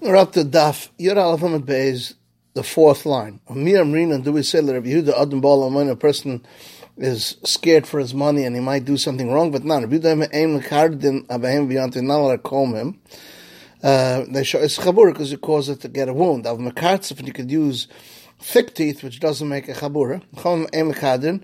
We're up to Daf Yud Aleph Amud Beis, the fourth line. Amir Amrina, do we say that Rabbi Yehuda Adam Bala a person is scared for his money and he might do something wrong, but not. Rabbi Yehuda Aim Lekardin Abahem let comb him. Uh, they show it's chabur because it causes it to get a wound. Av mekartzif, and you could use thick teeth, which doesn't make a chabura. Chom Aim Lekardin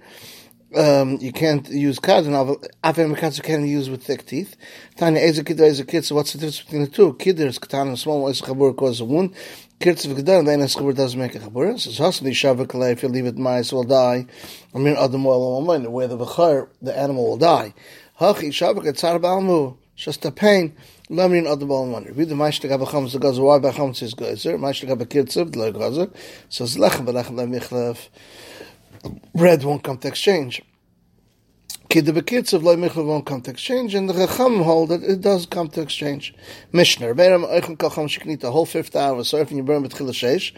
um, you can't use kadin. Avim you can't use with thick teeth. Tanya eza kid eza kid. So what's the difference between the two? Kid is katan and small is chabur causes a wound. Kirtz v'gedan then a chabur doesn't make a chabur. So hasli shavak if you leave it mice will die. I mean adam will where the bechar the animal will die. Hachi shavak etzar balmu just a pain. Lemrin adam bal wonder. Read the ma'ishlik abacham the gazer. Why bacham says gazer? Ma'ishlik abakirtz the gazer. So it's lechem v'lechem lemichlef bread won't come to exchange. Kid the bekitz of loy michlev won't come to exchange, and the Chacham hold that it does come to exchange. Mishnah, Beram Eichel Kacham Sheknit, the whole fifth hour of surfing you burn with Chilashesh,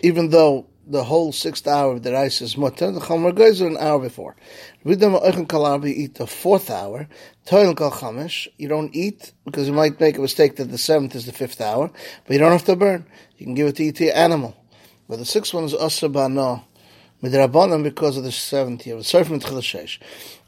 even though the whole sixth hour of the rice is mutter, the Chomer goes an hour before. Ridam Eichel Kalabi eat the fourth hour, Toil Kal Chamish, you don't eat, because you might make a mistake that the seventh is the fifth hour, but you don't have to burn. You can give it to eat to your animal. But the sixth one is Asabana midrabanan because of the seventh year. Sorry from Tchilashesh.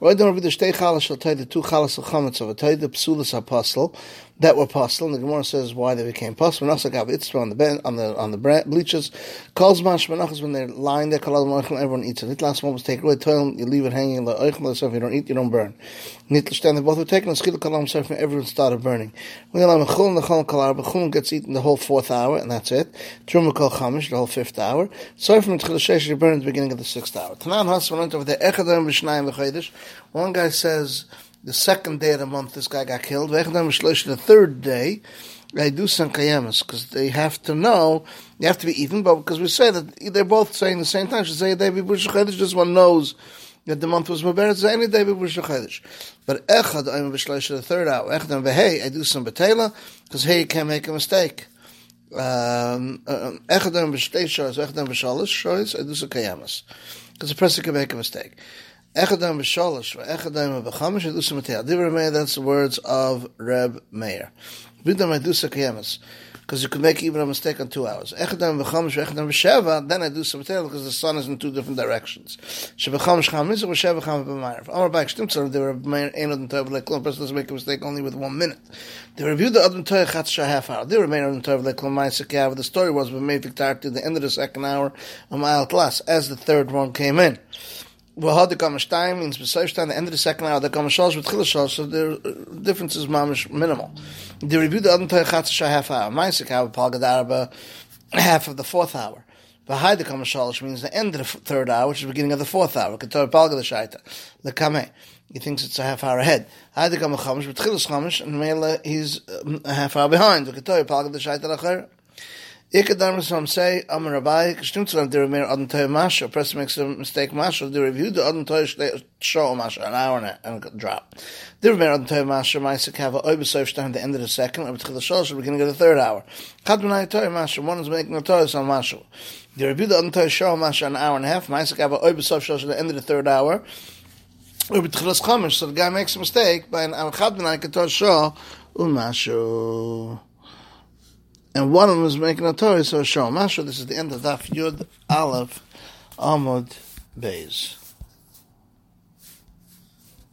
Why don't we the shtei chalas shall tell the two chalas of chametz of tell the psulas apostle that were apostle. And the Gemara says why they became apostle. When also got itzra on the ben, on the on the bleachers. Calls mash menachas when they're lying there. Kalal machal everyone eats it. Last one was taken away. Toil you leave it hanging in the oichel. So if you don't eat, you don't burn. Nitl they both were taken. Schil kalam surfing. Everyone started burning. When the chul the chol kalar bechul gets eaten the whole fourth hour and that's it. Truma kol chamish the whole fifth hour. Sorry from Tchilashesh you burn at the beginning of the sixth hour. Tanan has went over there. Echadam b'shnayim v'chaydish. One guy says the second day of the month this guy got killed. The third day, they do some kayamas because they have to know, they have to be even, but because we say that they're both saying the same time, should say David Bush just one knows that the month was Maberet, so any David Bush But Echad, I'm the third hour. Echad, I'm I do some betela because hey, you can't make a mistake. Um, some kayamas because a person can make a mistake. Echadam b'shalosh v'echadam b'chamish edusa matei. Divrei Meir, that's the words of Reb Meir. Kayemas. Because you could make even a mistake on two hours. Echadam v'echadam b'sheva, then edusa matei, because the sun is in two different directions. Shebechamish chamiz v'sheva chamiz b'meir. Amar b'ayk shtimtzar, the Reb Meir ain't on the tov like person doesn't make a mistake only with one minute. They reviewed the Adam Toy Chatzah half hour. They remain on Toy like Lamaisa The story was made Victor to the end of the second hour, a mile last, as the third one came in. Well, the Kamashtaim means besides the end of the second hour, the Kamashals with Chilashal, so the difference is mamish minimal. The review the other Chatzah half hour. Maisik have Palgadarba half of the fourth hour. Behind the Kamashal, which means the end of the third hour, which is beginning of the fourth hour. Ketor Palga the Kameh. He thinks it's a half hour ahead. Hide the Kamachamish, but Chilas Chamish, and Mela, he's um, a half hour behind. The Ketor Palga the. Ikadam Ram say, Amar Rabbi, Kishtumtzalam, the Remeir Adon Toy Masha, a person makes a mistake Masha, the review the Adon Toy Show Masha, an hour and a, and a drop. The Remeir Adon Toy Masha, Maisa Kava, Oibesov Shtan, the end of the second, or B'tchil Shosh, beginning of the third hour. Kadmanai Toy Masha, one is making a Toy on Masha. The review the Adon Toy Show Masha, an hour and a half, Maisa Kava, Oibesov Shosh, the end of the third hour, or B'tchil Chamish, so the guy makes a mistake by an hour Kadmanai Toy Show, Umashu and one of them is making a Torah, so show Masha. This is the end of Daf Yud Aleph Amud Beis.